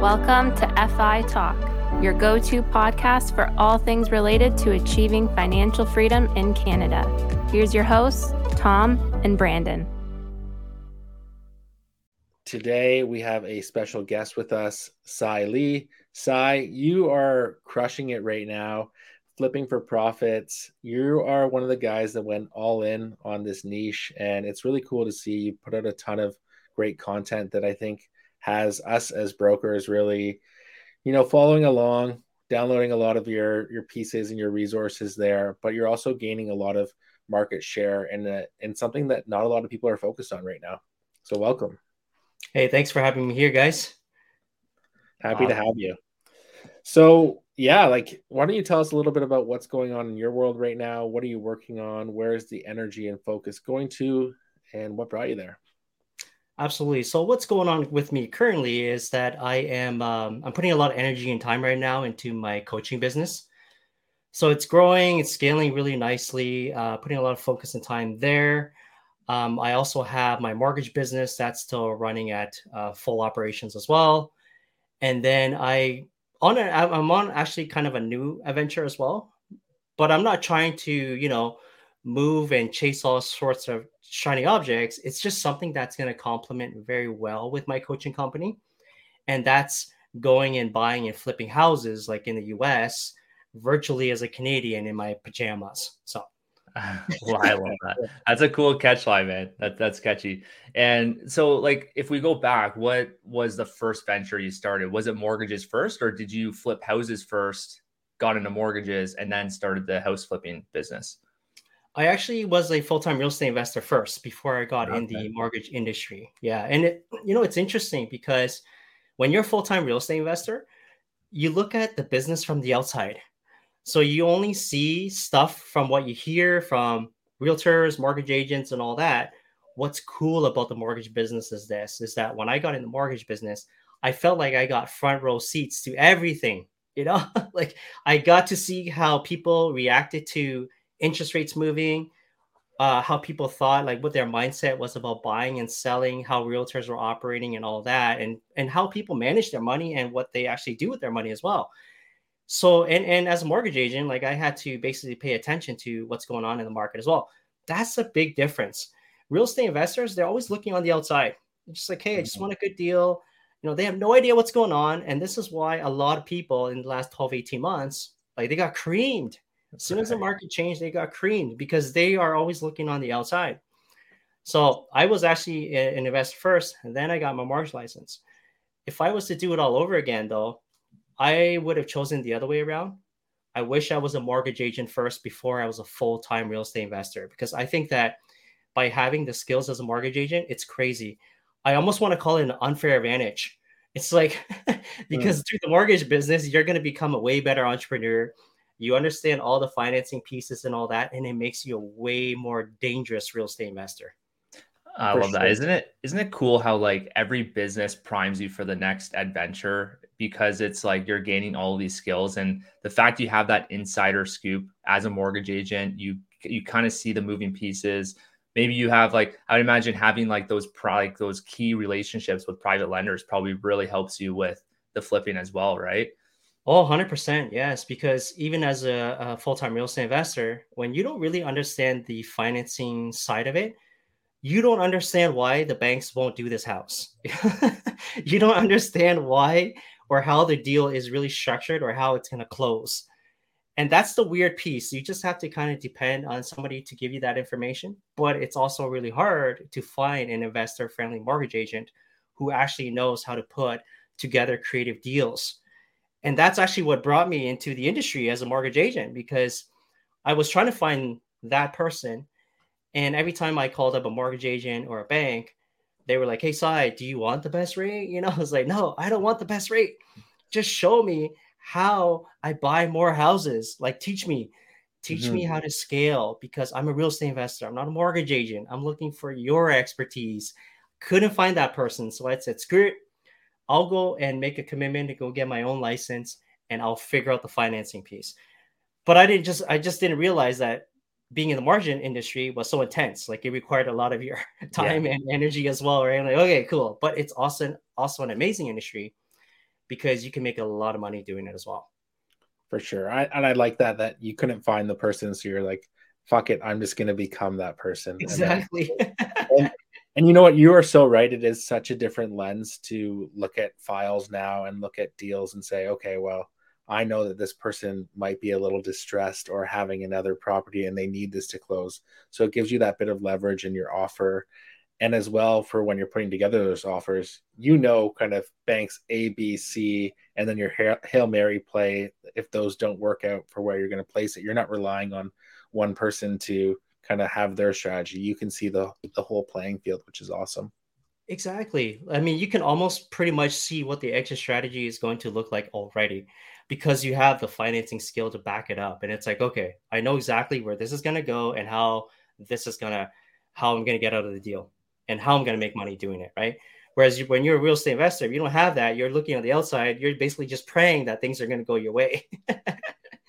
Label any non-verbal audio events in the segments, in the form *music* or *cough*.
Welcome to FI Talk, your go to podcast for all things related to achieving financial freedom in Canada. Here's your hosts, Tom and Brandon. Today, we have a special guest with us, Sai Lee. Sai, you are crushing it right now, flipping for profits. You are one of the guys that went all in on this niche, and it's really cool to see you put out a ton of great content that I think has us as brokers really, you know, following along, downloading a lot of your your pieces and your resources there, but you're also gaining a lot of market share and uh, and something that not a lot of people are focused on right now. So welcome. Hey, thanks for having me here, guys. Happy to have you. So yeah, like why don't you tell us a little bit about what's going on in your world right now? What are you working on? Where is the energy and focus going to? And what brought you there? Absolutely. So what's going on with me currently is that I am um, I'm putting a lot of energy and time right now into my coaching business. So it's growing, it's scaling really nicely, uh, putting a lot of focus and time there. Um, I also have my mortgage business that's still running at uh, full operations as well. And then I on a, I'm on actually kind of a new adventure as well, but I'm not trying to you know move and chase all sorts of shiny objects. It's just something that's going to complement very well with my coaching company. And that's going and buying and flipping houses like in the US virtually as a Canadian in my pajamas. So *laughs* well, I love that. That's a cool catch line, man. That that's catchy. And so, like, if we go back, what was the first venture you started? Was it mortgages first, or did you flip houses first, got into mortgages, and then started the house flipping business? I actually was a full time real estate investor first before I got okay. in the mortgage industry. Yeah. And it, you know, it's interesting because when you're a full time real estate investor, you look at the business from the outside. So you only see stuff from what you hear from realtors, mortgage agents, and all that. What's cool about the mortgage business is this is that when I got in the mortgage business, I felt like I got front row seats to everything. You know, *laughs* like I got to see how people reacted to interest rates moving, uh, how people thought, like what their mindset was about buying and selling, how realtors were operating, and all that, and and how people manage their money and what they actually do with their money as well. So, and and as a mortgage agent, like I had to basically pay attention to what's going on in the market as well. That's a big difference. Real estate investors, they're always looking on the outside. just like, hey, I just mm-hmm. want a good deal. You know, they have no idea what's going on. And this is why a lot of people in the last 12, 18 months, like they got creamed as soon as the market changed, they got creamed because they are always looking on the outside. So I was actually an investor first, and then I got my mortgage license. If I was to do it all over again, though, I would have chosen the other way around. I wish I was a mortgage agent first before I was a full time real estate investor because I think that by having the skills as a mortgage agent, it's crazy. I almost want to call it an unfair advantage. It's like *laughs* because mm. through the mortgage business, you're going to become a way better entrepreneur you understand all the financing pieces and all that, and it makes you a way more dangerous real estate investor. I love sure. that. Isn't it? Isn't it cool how like every business primes you for the next adventure because it's like you're gaining all these skills and the fact you have that insider scoop as a mortgage agent, you you kind of see the moving pieces. Maybe you have like I would imagine having like those pro, like those key relationships with private lenders probably really helps you with the flipping as well, right? Oh, 100%. Yes. Because even as a, a full time real estate investor, when you don't really understand the financing side of it, you don't understand why the banks won't do this house. *laughs* you don't understand why or how the deal is really structured or how it's going to close. And that's the weird piece. You just have to kind of depend on somebody to give you that information. But it's also really hard to find an investor friendly mortgage agent who actually knows how to put together creative deals and that's actually what brought me into the industry as a mortgage agent because I was trying to find that person. And every time I called up a mortgage agent or a bank, they were like, Hey, Sai, do you want the best rate? You know, *laughs* I was like, No, I don't want the best rate. Just show me how I buy more houses. Like, teach me, teach mm-hmm. me how to scale because I'm a real estate investor. I'm not a mortgage agent. I'm looking for your expertise. Couldn't find that person. So I said, Screw it. I'll go and make a commitment to go get my own license and I'll figure out the financing piece. But I didn't just I just didn't realize that being in the margin industry was so intense. Like it required a lot of your *laughs* time yeah. and energy as well, right? I'm like, okay, cool. But it's also also an amazing industry because you can make a lot of money doing it as well. For sure. I, and I like that, that you couldn't find the person. So you're like, fuck it. I'm just going to become that person. Exactly. *laughs* And, and, and you know what? You are so right. It is such a different lens to look at files now and look at deals and say, okay, well, I know that this person might be a little distressed or having another property and they need this to close. So it gives you that bit of leverage in your offer. And as well for when you're putting together those offers, you know, kind of banks A, B, C, and then your Hail Mary play. If those don't work out for where you're going to place it, you're not relying on one person to kind of have their strategy. You can see the, the whole playing field, which is awesome. Exactly. I mean, you can almost pretty much see what the exit strategy is going to look like already because you have the financing skill to back it up. And it's like, okay, I know exactly where this is going to go and how this is going to, how I'm going to get out of the deal and how I'm going to make money doing it. Right. Whereas you, when you're a real estate investor, you don't have that, you're looking on the outside, you're basically just praying that things are going to go your way. *laughs*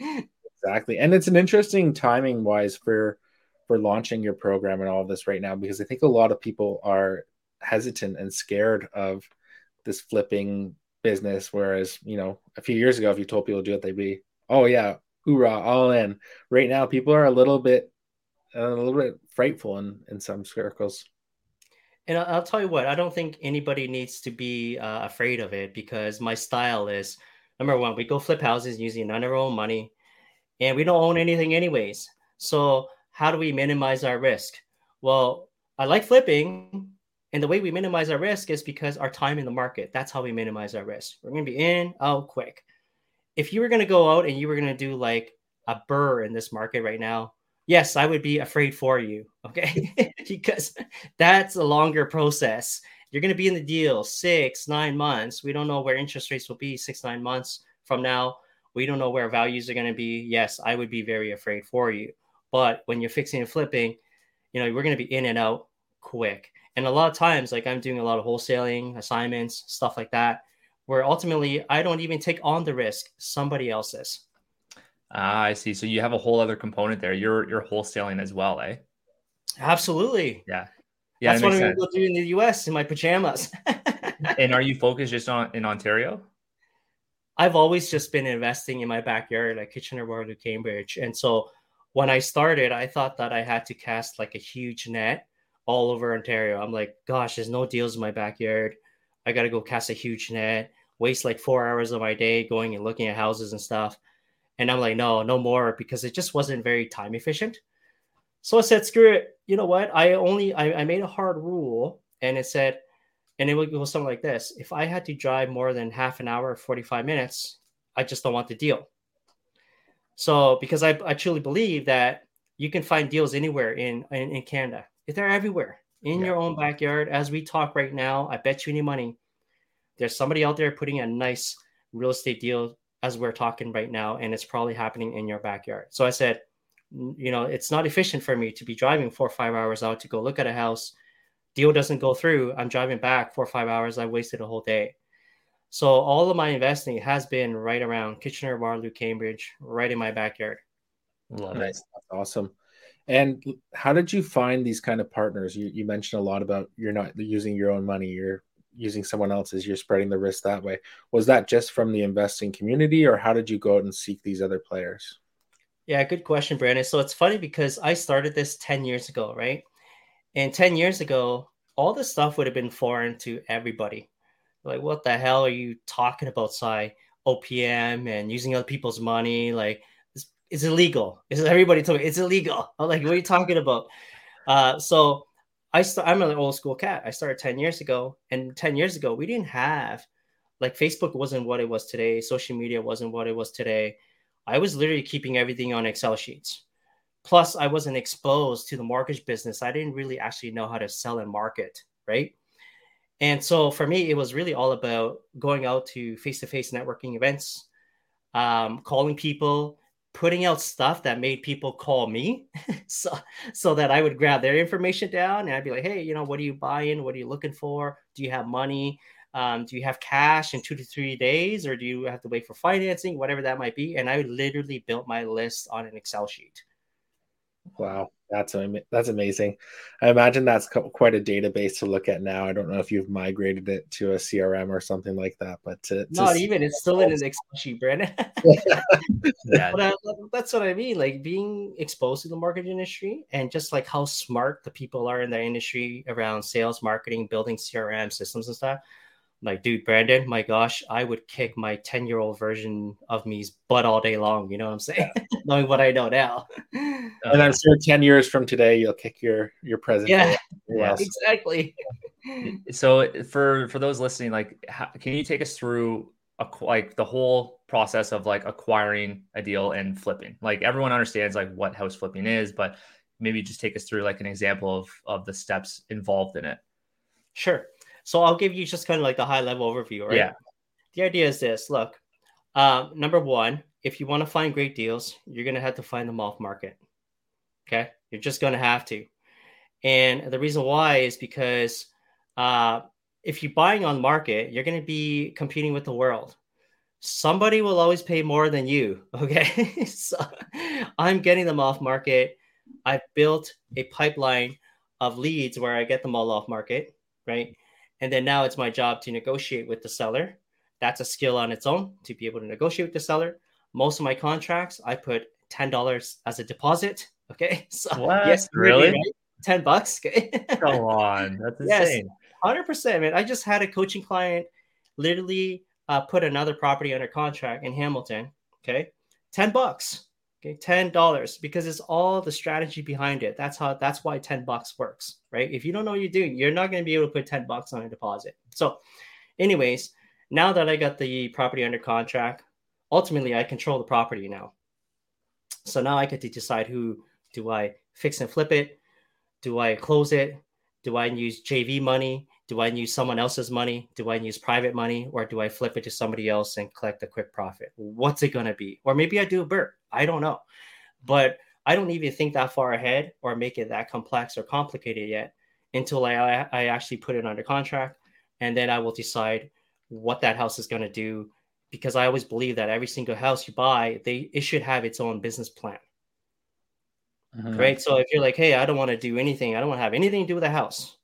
exactly. And it's an interesting timing wise for, for launching your program and all of this right now, because I think a lot of people are hesitant and scared of this flipping business. Whereas, you know, a few years ago, if you told people to do it, they'd be, oh yeah, hoorah, all in. Right now, people are a little bit, a little bit frightful in in some circles. And I'll tell you what, I don't think anybody needs to be uh, afraid of it because my style is number one, we go flip houses using none of our own money, and we don't own anything anyways. So how do we minimize our risk? Well, I like flipping, and the way we minimize our risk is because our time in the market. That's how we minimize our risk. We're going to be in, out quick. If you were going to go out and you were going to do like a BRRRR in this market right now, yes, I would be afraid for you. *laughs* Okay. *laughs* because that's a longer process. You're going to be in the deal six, nine months. We don't know where interest rates will be six, nine months from now. We don't know where values are going to be. Yes, I would be very afraid for you. But when you're fixing and flipping, you know, we're going to be in and out quick. And a lot of times, like I'm doing a lot of wholesaling assignments, stuff like that, where ultimately I don't even take on the risk, somebody else's. Ah, I see. So you have a whole other component there. You're you're wholesaling as well, eh? Absolutely. Yeah. Yeah. That's what I'm going to do in the US in my pajamas. *laughs* and are you focused just on in Ontario? I've always just been investing in my backyard, like Kitchener, Waterloo, Cambridge. And so when I started, I thought that I had to cast like a huge net all over Ontario. I'm like, gosh, there's no deals in my backyard. I got to go cast a huge net, waste like four hours of my day going and looking at houses and stuff. And I'm like, no, no more because it just wasn't very time efficient. So I said, screw it. You know what? I only I, I made a hard rule and it said, and it would go something like this. If I had to drive more than half an hour, 45 minutes, I just don't want the deal. So because I, I truly believe that you can find deals anywhere in, in, in Canada. They're everywhere in yeah. your own backyard. As we talk right now, I bet you any money there's somebody out there putting a nice real estate deal as we're talking right now, and it's probably happening in your backyard. So I said, you know, it's not efficient for me to be driving four or five hours out to go look at a house. Deal doesn't go through. I'm driving back four or five hours. I wasted a whole day. So all of my investing has been right around Kitchener, Waterloo, Cambridge, right in my backyard. Love it. That's awesome. And how did you find these kind of partners? You, you mentioned a lot about you're not using your own money, you're using someone else's, you're spreading the risk that way. Was that just from the investing community, or how did you go out and seek these other players? Yeah, good question, Brandon. So it's funny because I started this 10 years ago, right? And 10 years ago, all this stuff would have been foreign to everybody. Like, what the hell are you talking about, Sai? OPM and using other people's money? Like, it's illegal. Is everybody told me it's illegal? *laughs* I'm like, what are you talking about? Uh, so I st- I'm an old school cat. I started 10 years ago, and 10 years ago, we didn't have like Facebook wasn't what it was today, social media wasn't what it was today. I was literally keeping everything on Excel sheets. Plus, I wasn't exposed to the mortgage business. I didn't really actually know how to sell and market, right? And so for me, it was really all about going out to face to face networking events, um, calling people, putting out stuff that made people call me *laughs* so so that I would grab their information down and I'd be like, hey, you know, what are you buying? What are you looking for? Do you have money? Um, do you have cash in two to three days, or do you have to wait for financing, whatever that might be? And I literally built my list on an Excel sheet. Wow. That's that's amazing. I imagine that's quite a database to look at now. I don't know if you've migrated it to a CRM or something like that, but to, not to even. It's still in an Excel sheet, Brandon. *laughs* *laughs* yeah, but uh, I, that's what I mean. Like being exposed to the marketing industry and just like how smart the people are in the industry around sales, marketing, building CRM systems and stuff like, dude, Brandon, my gosh, I would kick my 10 year old version of me's butt all day long. You know what I'm saying? *laughs* Knowing what I know now. And I'm sure 10 years from today, you'll kick your, your present. Yeah, yeah exactly. *laughs* so for, for those listening, like, how, can you take us through a, like the whole process of like acquiring a deal and flipping? Like everyone understands like what house flipping is, but maybe just take us through like an example of, of the steps involved in it. Sure. So I'll give you just kind of like the high level overview, right? Yeah. The idea is this look, um, number one, if you want to find great deals, you're going to have to find them off market. Okay. You're just going to have to. And the reason why is because uh, if you're buying on market, you're going to be competing with the world. Somebody will always pay more than you. *laughs* Okay. so I'm getting them off market. I've built a pipeline of leads where I get them all off market. Right. And then now it's my job to negotiate with the seller. That's a skill on its own to be able to negotiate with the seller. Most of my contracts, I put $10 as a deposit. *laughs* Okay. So, what? *laughs* yes, really? Right? 10 bucks. *laughs* Okay. Come on. That's insane. Yes, 100%. Man. I just had a coaching client literally uh, put another property under contract in Hamilton. Okay. 10 bucks. Okay, ten dollars because it's all the strategy behind it. That's how. That's why ten bucks works, right? If you don't know what you're doing, you're not going to be able to put ten bucks on a deposit. So, anyways, now that I got the property under contract, ultimately I control the property now. So now I get to decide who do I fix and flip it, do I close it, do I use JV money, do I use someone else's money, do I use private money, or do I flip it to somebody else and collect a quick profit? What's it going to be? Or maybe I do a BRRRR I don't know. But I don't even think that far ahead or make it that complex or complicated yet until I, I actually put it under contract. And then I will decide what that house is going to do because I always believe that every single house you buy, they it should have its own business plan. Mm-hmm. Right. So if you're like, hey, I don't want to do anything, I don't want to have anything to do with the house.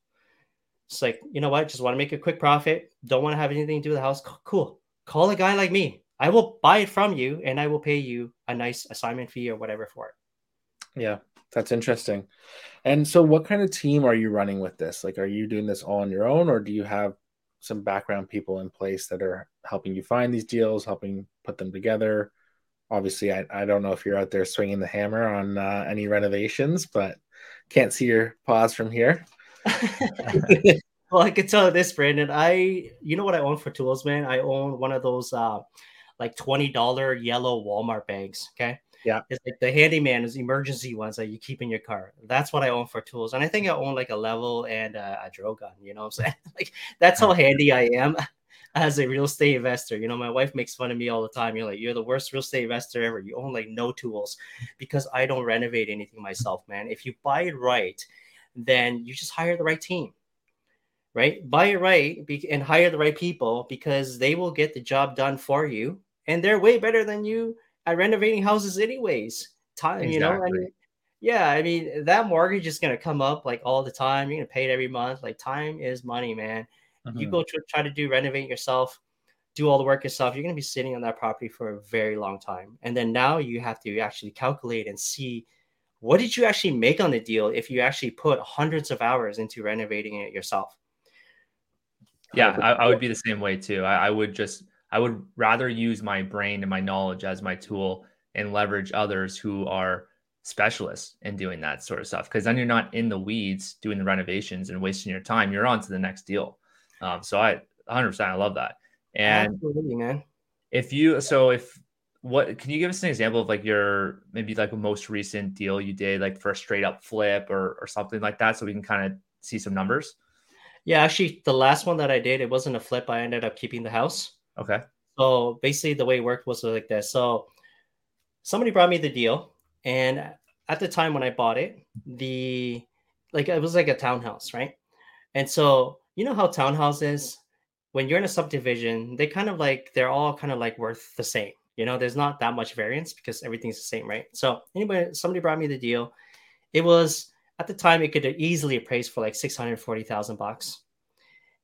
It's like, you know what? Just want to make a quick profit. Don't want to have anything to do with the house. Cool. Call a guy like me. I will buy it from you and I will pay you a nice assignment fee or whatever for it. Yeah, that's interesting. And so, what kind of team are you running with this? Like, are you doing this all on your own or do you have some background people in place that are helping you find these deals, helping put them together? Obviously, I, I don't know if you're out there swinging the hammer on uh, any renovations, but can't see your paws from here. *laughs* well, I can tell you this, Brandon. I, you know what I own for tools, man? I own one of those uh, like $20 yellow Walmart bags. Okay. Yeah. It's like the handyman is emergency ones that you keep in your car. That's what I own for tools. And I think I own like a level and a, a drill gun. You know what I'm saying? *laughs* like that's how handy I am *laughs* as a real estate investor. You know, my wife makes fun of me all the time. You're like, you're the worst real estate investor ever. You own like no tools because I don't renovate anything myself, man. If you buy it right, then you just hire the right team right? Buy it right and hire the right people because they will get the job done for you and they're way better than you at renovating houses anyways. Time, exactly. you know, I mean, yeah, I mean that mortgage is gonna come up like all the time. You're gonna pay it every month. Like time is money, man. Mm-hmm. You go to try to do renovate yourself, do all the work yourself. You're gonna be sitting on that property for a very long time, and then now you have to actually calculate and see what did you actually make on the deal if you actually put hundreds of hours into renovating it yourself. Yeah, I, I would be the same way too. I, I would just I would rather use my brain and my knowledge as my tool and leverage others who are specialists in doing that sort of stuff. Because then you're not in the weeds doing the renovations and wasting your time. You're on to the next deal. Um, so I 100% I love that. And Absolutely, man. If you so if what can you give us an example of like your maybe like a most recent deal you did like for a straight up flip or or something like that so we can kind of see some numbers? Yeah, actually the last one that I did, it wasn't a flip. I ended up keeping the house. Okay. So basically, the way it worked was like this. So somebody brought me the deal, and at the time when I bought it, the like it was like a townhouse, right? And so you know how townhouses, when you're in a subdivision, they kind of like they're all kind of like worth the same. You know, there's not that much variance because everything's the same, right? So anyway, somebody brought me the deal. it was at the time it could easily appraise for like 640,000 bucks.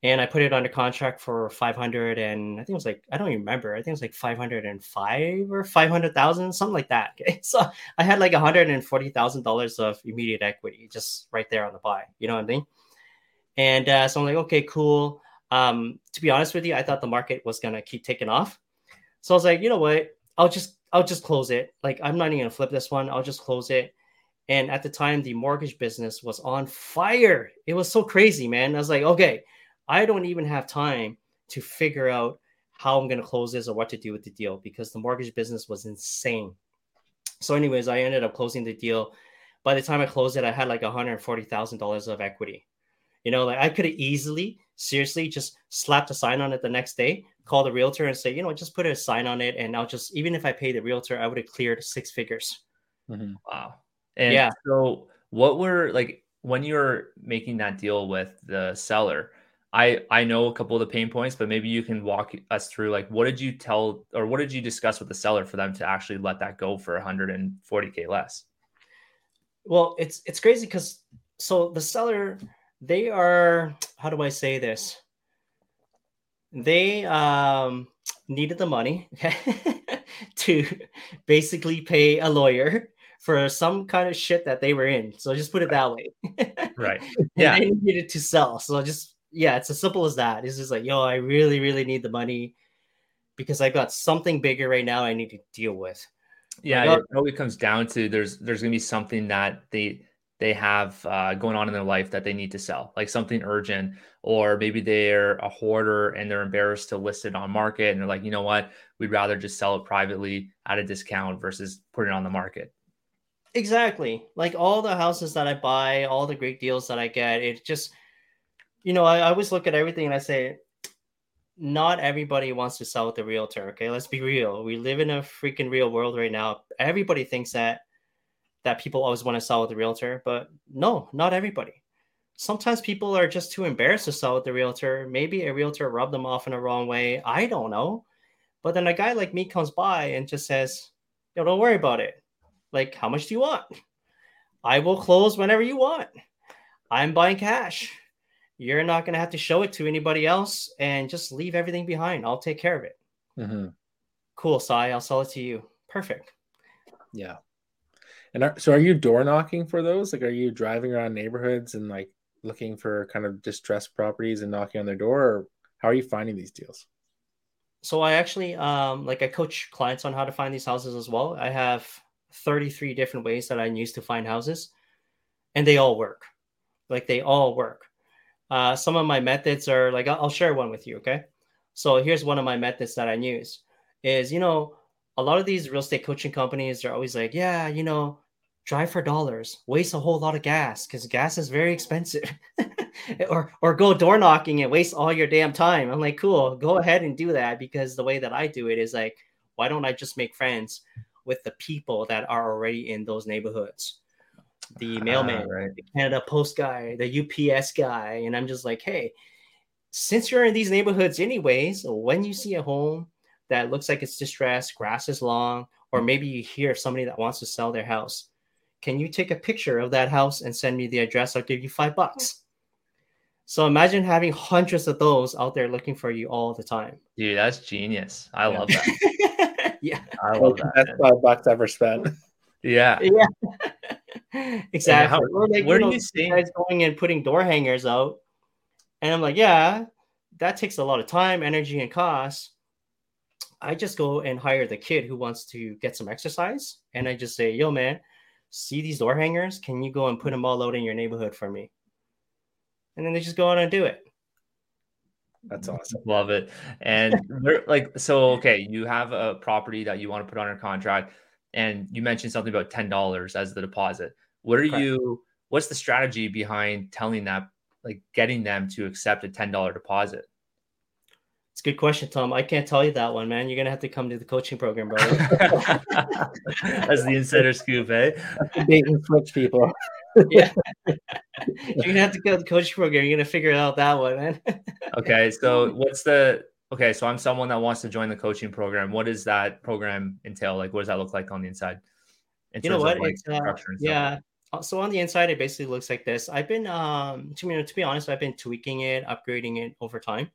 And I put it under contract for 500 and I think it was like I don't even remember. I think it was like 505 or 500,000 something like that. *laughs* Okay? So I had like $140,000 of immediate equity just right there on the buy. You know what I mean? And uh, so I'm like, okay, cool. Um, to be honest with you, I thought the market was gonna keep taking off. So I was like, you know what? I'll just I'll just close it. Like I'm not even gonna flip this one. I'll just close it. And at the time, the mortgage business was on fire. It was so crazy, man. I was like, okay, I don't even have time to figure out how I'm gonna close this or what to do with the deal because the mortgage business was insane. So, anyways, I ended up closing the deal. By the time I closed it, I had like $140,000 of equity. You know, like I could have easily, seriously, just slapped a sign on it the next day, call the realtor and say, you know, just put a sign on it, and I'll just even if I pay the realtor, I would have cleared six figures. Mm-hmm. Wow. And yeah. So, what were like when you were making that deal with the seller? I I know a couple of the pain points, but maybe you can walk us through like what did you tell or what did you discuss with the seller for them to actually let that go for 140k less? Well, it's it's crazy because so the seller they are how do I say this? They um needed the money *laughs* to basically pay a lawyer for some kind of shit that they were in. So just put it that way. *laughs* right. Yeah. they needed to sell. So just yeah, it's as simple as that. It's just like, yo, I really, really need the money because I got something bigger right now I need to deal with. Yeah, got- it probably comes down to there's there's gonna be something that they they have uh, going on in their life that they need to sell, like something urgent, or maybe they're a hoarder and they're embarrassed to list it on market, and they're like, you know what, we'd rather just sell it privately at a discount versus put it on the market. Exactly, like all the houses that I buy, all the great deals that I get, it just, you know, I, I always look at everything and I say, not everybody wants to sell with the realtor. Okay, let's be real. We live in a freaking real world right now. Everybody thinks that that people always want to sell with a realtor, but no, not everybody. Sometimes people are just too embarrassed to sell with the realtor. Maybe a realtor rubbed them off in a the wrong way. I don't know. But then a guy like me comes by and just says, Yo, don't worry about it. Like, how much do you want? I will close whenever you want. I'm buying cash. You're not going to have to show it to anybody else and just leave everything behind. I'll take care of it. Mm-hmm. Cool, Sai. I'll sell it to you. Perfect. Yeah. And are, so, are you door knocking for those? Like, are you driving around neighborhoods and like looking for kind of distressed properties and knocking on their door, or how are you finding these deals? So, I actually um like I coach clients on how to find these houses as well. I have 33 different ways that I use to find houses, and they all work. Like they all work. Uh, some of my methods are like I'll share one with you. Okay, so here's one of my methods that I use is you know a lot of these real estate coaching companies are always like, yeah, you know, drive for dollars, waste a whole lot of gas because gas is very expensive. *laughs* or or go door knocking and waste all your damn time. I'm like, cool, go ahead and do that because the way that I do it is like, why don't I just make friends with the people that are already in those neighborhoods? The ah, mailman, uh, right. the Canada Post guy, the UPS guy, and I'm just like, hey, since you're in these neighborhoods anyways, when you see a home that looks like it's distressed, grass is long, or mm. maybe you hear somebody that wants to sell their house. Can you take a picture of that house and send me the address? I'll give you five bucks. So imagine having hundreds of those out there looking for you all the time. Dude, that's genius. I love that. *laughs* yeah. I love that. That's five bucks ever spent. Yeah. *laughs* Yeah. *laughs* exactly. How, or like, where you know, do you see guys going and putting door hangers out? And I'm like, yeah, that takes a lot of time, energy, and cost. I just go and hire the kid who wants to get some exercise. And I just say, yo, man, see these door hangers? Can you go and put them all out in your neighborhood for me? And then they just go out and do it. That's awesome. Love it. And like, so, okay, you have a property that you want to put under contract, and you mentioned something about $10 as the deposit. What are Correct. you, what's the strategy behind telling that, like getting them to accept a $10 deposit? It's a good question, Tom. I can't tell you that one, man. You're gonna have to come to the coaching program, bro. *laughs* That's the insider scoop, eh? Bait and switch people. *laughs* yeah. You're gonna have to go to the coaching program. You're gonna figure out that one, man. *laughs* okay, so what's the okay? So I'm someone that wants to join the coaching program. What does that program entail? Like, what does that look like on the inside? In you know what? Like, uh, yeah, uh, so on the inside, it basically looks like this. I've been, um, to, you know, to be honest, I've been tweaking it, upgrading it over time.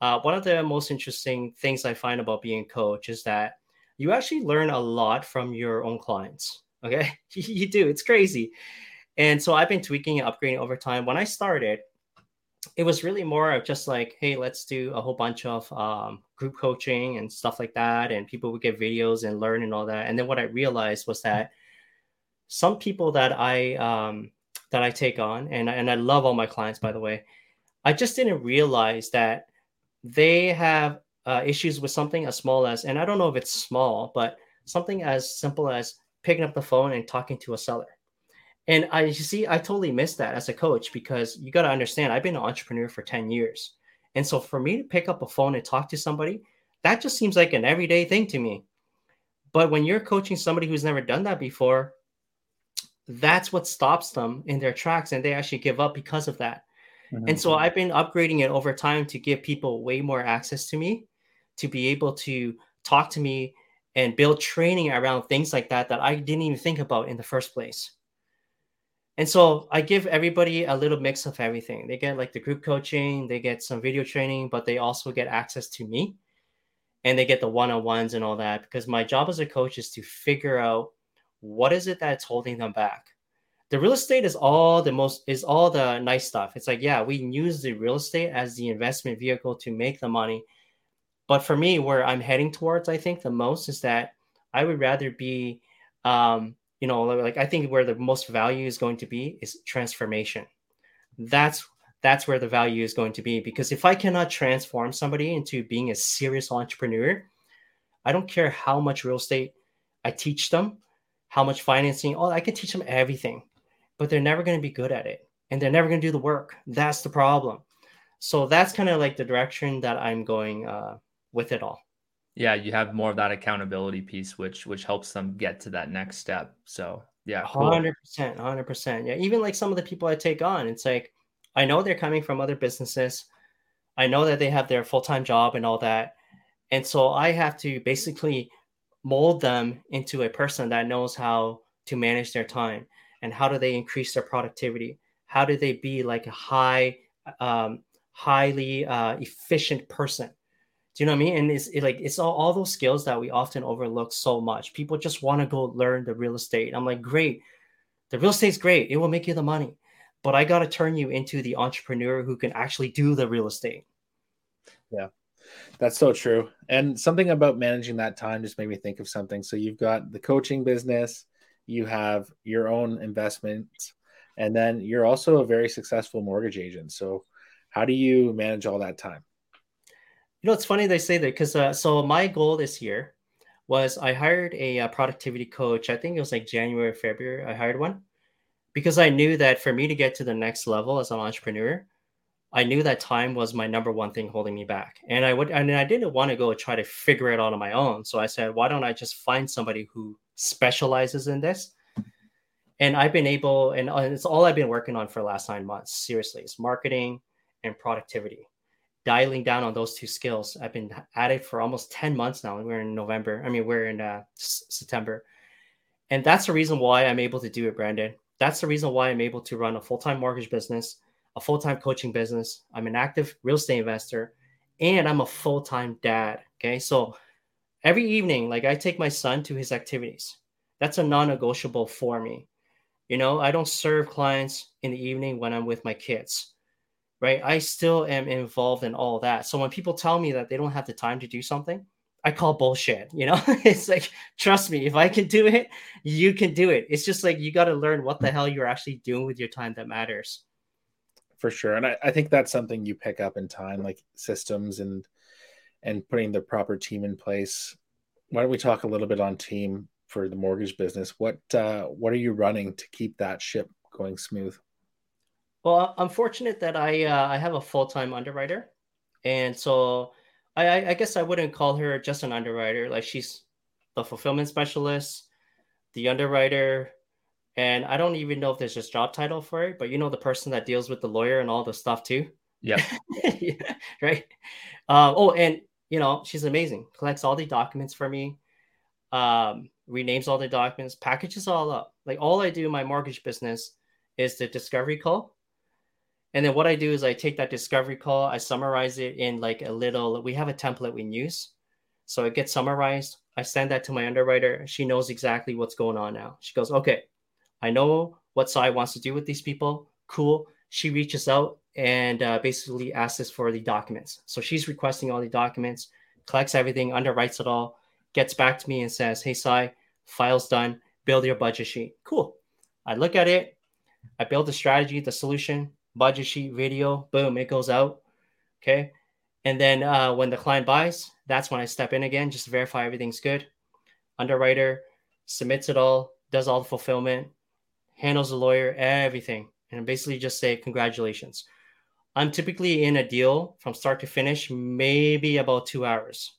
Uh, one of the most interesting things I find about being a coach is that you actually learn a lot from your own clients. Okay, *laughs* you do. It's crazy. And so I've been tweaking and upgrading over time. When I started, it was really more of just like, hey, let's do a whole bunch of um, group coaching and stuff like that. And people would get videos and learn and all that. And then what I realized was that some people that I um, that I take on, and and I love all my clients, by the way, I just didn't realize that they have uh, issues with something as small as, and I don't know if it's small, but something as simple as picking up the phone and talking to a seller. And I you see, I totally missed that as a coach because you got to understand, I've been an entrepreneur for 10 years. And so for me to pick up a phone and talk to somebody, that just seems like an everyday thing to me. But when you're coaching somebody who's never done that before, that's what stops them in their tracks and they actually give up because of that. Mm-hmm. And so I've been upgrading it over time to give people way more access to me, to be able to talk to me and build training around things like that that I didn't even think about in the first place. And so I give everybody a little mix of everything. They get like the group coaching, they get some video training, but they also get access to me and they get the one-on-ones and all that because my job as a coach is to figure out what is it that's holding them back. The real estate is all the most is all the nice stuff. It's like, yeah, we use the real estate as the investment vehicle to make the money. But for me, where I'm heading towards, I think the most is that I would rather be um, you know like i think where the most value is going to be is transformation that's that's where the value is going to be because if i cannot transform somebody into being a serious entrepreneur i don't care how much real estate i teach them how much financing oh i can teach them everything but they're never going to be good at it and they're never going to do the work. That's the problem. So that's kind of like the direction that i'm going uh, with it all. Yeah you have more of that accountability piece which which helps them get to that next step. So yeah cool. 100% 100% yeah even like some of the people i take on it's like i know they're coming from other businesses. I know that they have their full-time job and all that. And so i have to basically mold them into a person that knows how to manage their time and how do they increase their productivity how do they be like a high um, highly uh, efficient person do you know what I mean? And it's it, like it's all, all those skills that we often overlook so much. People just want to go learn the real estate. I'm like, great, the real estate's great. It will make you the money, but I got to turn you into the entrepreneur who can actually do the real estate. Yeah, that's so true. And something about managing that time just made me think of something. So you've got the coaching business, you have your own investments, and then you're also a very successful mortgage agent. So how do you manage all that time? You know, it's funny they say that because uh, so my goal this year was I hired a, a, uh, productivity coach. I think it was like January, February. I hired one because I knew that for me to get to the next level as an entrepreneur, I knew that time was my number one thing holding me back. And I would, and I didn't want to go try to figure it out on my own. So I said, why don't I just find somebody who specializes in this? And I've been able, and it's all I've been working on for the last nine months. Seriously, it's marketing and productivity dialing down on those two skills. I've been at it for almost 10 months now. We're in November. I mean, we're in uh, September. And that's the reason why I'm able to do it, Brandon. That's the reason why I'm able to run a full time mortgage business, a full time coaching business. I'm an active real estate investor, and I'm a full time dad. Okay. So every evening, like I take my son to his activities. That's a non negotiable for me. You know, I don't serve clients in the evening when I'm with my kids right? I still am involved in all that. So when people tell me that they don't have the time to do something, I call bullshit. You know, *laughs* it's like, trust me, if I can do it, you can do it. It's just like you got to learn what the hell you're actually doing with your time that matters. For sure. And I, I think that's something you pick up in time, like systems and and putting the proper team in place. Why don't we talk a little bit on team for the mortgage business? What uh, what are you running to keep that ship going smooth? Well, I'm fortunate that I uh, I have a full time underwriter, and so I I guess I wouldn't call her just an underwriter. Like she's the fulfillment specialist, the underwriter, and I don't even know if there's just job title for it, but you know the person that deals with the lawyer and all the stuff too. Yep. *laughs* yeah. Right. Um, oh, and you know she's amazing. Collects all the documents for me. Um, renames all the documents, packages all up. Like all I do in my mortgage business is the discovery call. And then what I do is I take that discovery call, I summarize it in like a little, we have a template we use. So it gets summarized. I send that to my underwriter. She knows exactly what's going on now. She goes, okay, I know what Sai wants to do with these people. Cool. She reaches out and uh, basically asks us for the documents. So she's requesting all the documents, collects everything, underwrites it all, gets back to me and says, Hey, Sai, file's done. Build your budget sheet. Cool. I look at it. I build the strategy, the solution, budget sheet, video. Boom, it goes out. Okay. And then uh, when the client buys, that's when I step in again, just verify everything's good. Underwriter submits it all, does all the fulfillment, handles the lawyer, everything, and basically just say congratulations. I'm typically in a deal from start to finish, maybe about two hours.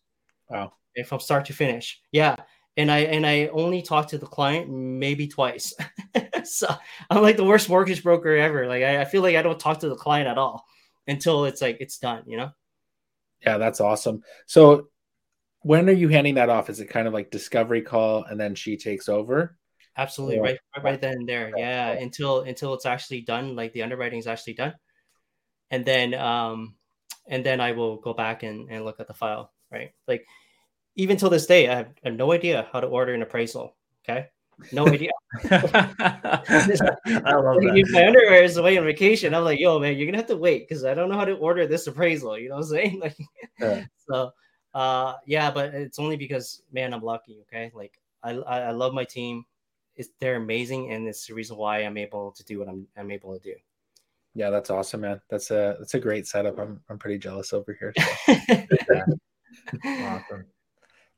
Wow. And from start to finish. Yeah. And I and I only talk to the client maybe twice. *laughs* so I'm like the worst mortgage broker ever. Like I, I feel like I don't talk to the client at all until it's like it's done, you know? Yeah, that's awesome. So when are you handing that off? Is it kind of like discovery call and then she takes over? Absolutely, right, right then and there. Yeah, until until it's actually done, like the underwriting is actually done, and then um, and then I will go back and and look at the file. Right, like even till this day, I have, I have no idea how to order an appraisal. Okay, no idea. *laughs* I love that. My underwriter is away on vacation. I'm like, yo, man, you're gonna have to wait because I don't know how to order this appraisal. You know what I'm saying? *laughs* Like, yeah. so uh, yeah, but it's only because man, I'm lucky. Okay, like I I love my team it's, they're amazing, and it's the reason why I'm able to do what I'm I'm able to do. Yeah, that's awesome, man. That's a that's a great setup. I'm I'm pretty jealous over here. So. *laughs* awesome.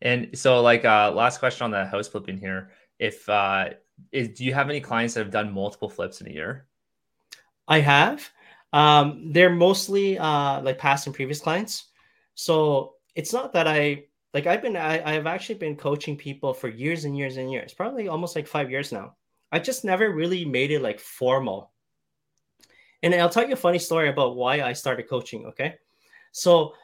And so, like, uh, last question on the house flipping here. If uh, is, do you have any clients that have done multiple flips in a year? I have. Um, they're mostly uh, like past and previous clients. So it's not that I like I've been I, I've actually been coaching people for years and years and years, probably almost like five years now. I just never really made it like formal. And I'll tell you a funny story about why I started coaching. Okay, so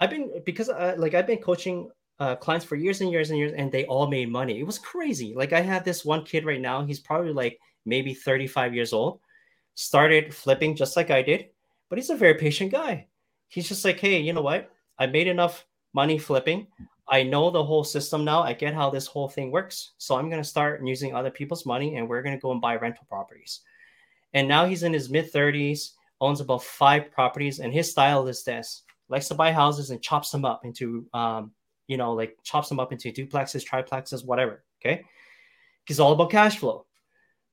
I've been because I, like I've been coaching uh, clients for years and years and years, and they all made money. It was crazy. Like I have this one kid right now. He's probably like maybe 35 years old. Started flipping just like I did, but he's a very patient guy. He's just like, hey, you know what? I made enough money flipping. I know the whole system now. I get how this whole thing works. So I'm going to start using other people's money and we're going to go and buy rental properties. And now he's in his mid 30s, owns about five properties. And his style is this likes to buy houses and chops them up into, um, you know, like chops them up into duplexes, triplexes, whatever. Okay. He's all about cash flow.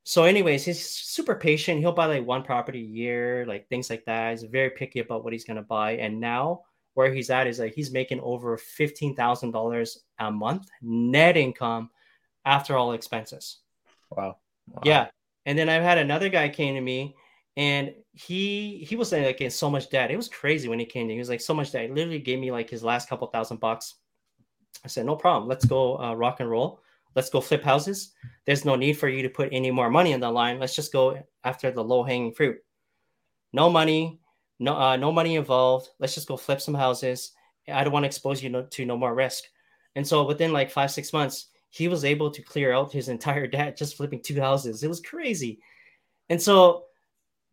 So, anyways, he's super patient. He'll buy like one property a year, like things like that. He's very picky about what he's going to buy. And now, where he's at is like he's making over fifteen thousand dollars a month net income after all expenses. Wow. wow. Yeah. And then I've had another guy came to me and he he was like in so much debt. It was crazy when he came to me. He was like so much debt. He literally gave me like his last couple thousand bucks. I said, no problem. Let's go uh, rock and roll. Let's go flip houses. There's no need for you to put any more money in the line. Let's just go after the low hanging fruit. No money, no uh, no money involved. Let's just go flip some houses. I don't want to expose you to no more risk. And so within like five six months, he was able to clear out his *laughs* entire debt just flipping two houses. It was crazy. And so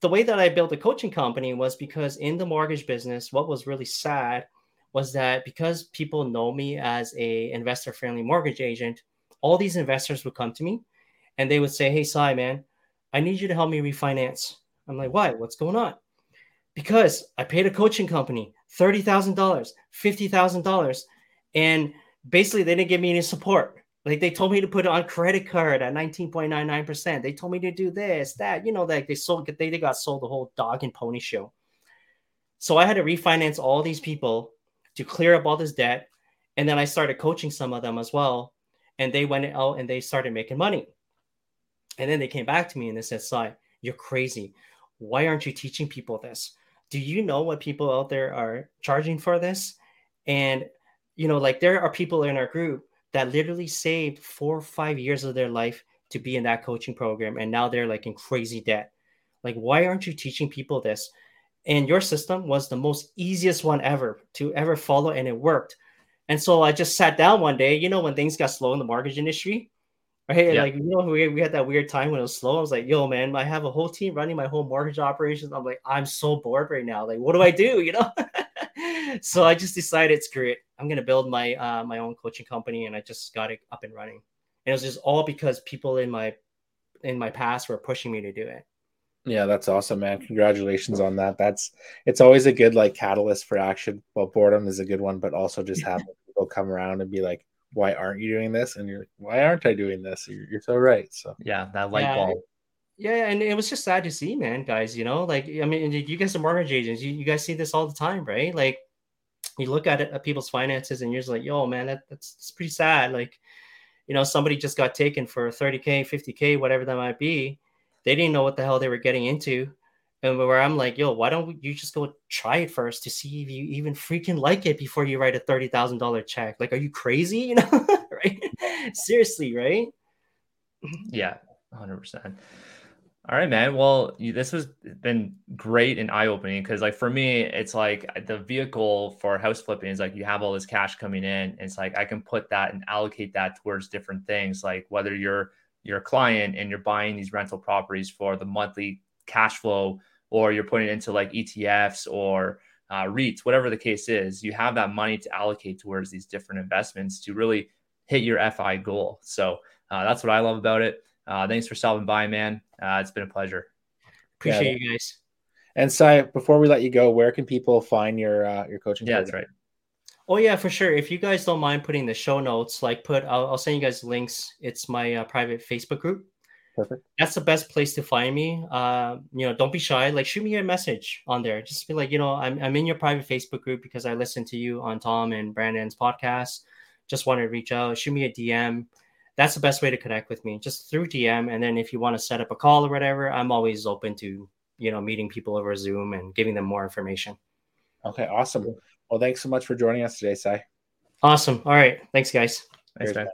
the way that I built a coaching company was because in the mortgage business, what was really sad was that because people know me as a investor friendly mortgage agent, all these investors would come to me and they would say, "Hey, Sai, man, I need you to help me refinance." I'm like, "Why? What's going on?" Because I paid a coaching company $30,000, $50,000. And basically, they didn't give me any support. Like they told me to put it on credit card at 19.99%. They told me to do this, that, you know, like they sold, they, they got sold the whole dog and pony show. So I had to refinance all these people to clear up all this debt. And then I started coaching some of them as well. And they went out and they started making money. And then they came back to me and they said, Sai, you're crazy. Why aren't you teaching people this? Do you know what people out there are charging for this? And, you know, like there are people in our group that literally saved four or five years of their life to be in that coaching program. And now they're like in crazy debt. Like, why aren't you teaching people this? And your system was the most easiest one ever to ever follow, and it worked. And so I just sat down one day, you know, when things got slow in the mortgage industry, right? Yeah. Like, you know, we, we had that weird time when it was slow. I was like, yo, man, I have a whole team running my whole mortgage operations. I'm like, I'm so bored right now. Like, what do I do? *laughs* You know? *laughs* so I just decided, screw it. I'm going to build my, uh, my own coaching company. And I just got it up and running. And it was just all because people in my, in my past were pushing me to do it. Yeah, that's awesome, man. Congratulations on that. That's it's always a good like catalyst for action. Well, boredom is a good one, but also just *laughs* having people come around and be like, "Why aren't you doing this?" And you're, "Why aren't I doing this?" You're, you're so right. So yeah, that light yeah. bulb. Yeah, and it was just sad to see, man, guys. You know, like I mean, you guys are mortgage agents. You, you guys see this all the time, right? Like, you look at it at people's finances, and you're just like, "Yo, man, that, that's that's pretty sad." Like, you know, somebody just got taken for 30k, 50k, whatever that might be they didn't know what the hell they were getting into. And where I'm like, yo, why don't you just go try it first to see if you even freaking like it before you write a thirty thousand dollar check? Like, are you crazy? *laughs* You know, right? Seriously, right? Yeah, hundred percent. All right, man. Well, this has been great and eye opening because, like, for me, it's like the vehicle for house flipping is like you have all this cash coming in. it's like I can put that and allocate that towards different things, like whether you're your client and you're buying these rental properties for the monthly cash flow, or you're putting it into like ETFs or uh, REITs, whatever the case is, you have that money to allocate towards these different investments to really hit your FI goal. So uh, that's what I love about it. Uh, thanks for stopping by, man. Uh, it's been a pleasure. Appreciate yeah. you guys. And Sai, before we let you go, where can people find your uh, your coaching? Yeah, program? that's right. Oh yeah, for sure. If you guys don't mind putting the show notes, like put, I'll, I'll send you guys links. It's my uh, private Facebook group. Perfect. That's the best place to find me. Uh, you know, don't be shy. Like, shoot me a message on there. Just be like, you know, I'm I'm in your private Facebook group because I listen to you on Tom and Brandon's podcast. Just want to reach out. Shoot me a DM. That's the best way to connect with me. Just through DM, and then if you want to set up a call or whatever, I'm always open to you know meeting people over Zoom and giving them more information. Okay, awesome. Well, thanks so much for joining us today, Sai. Awesome. All right. Thanks, guys. Thanks, man.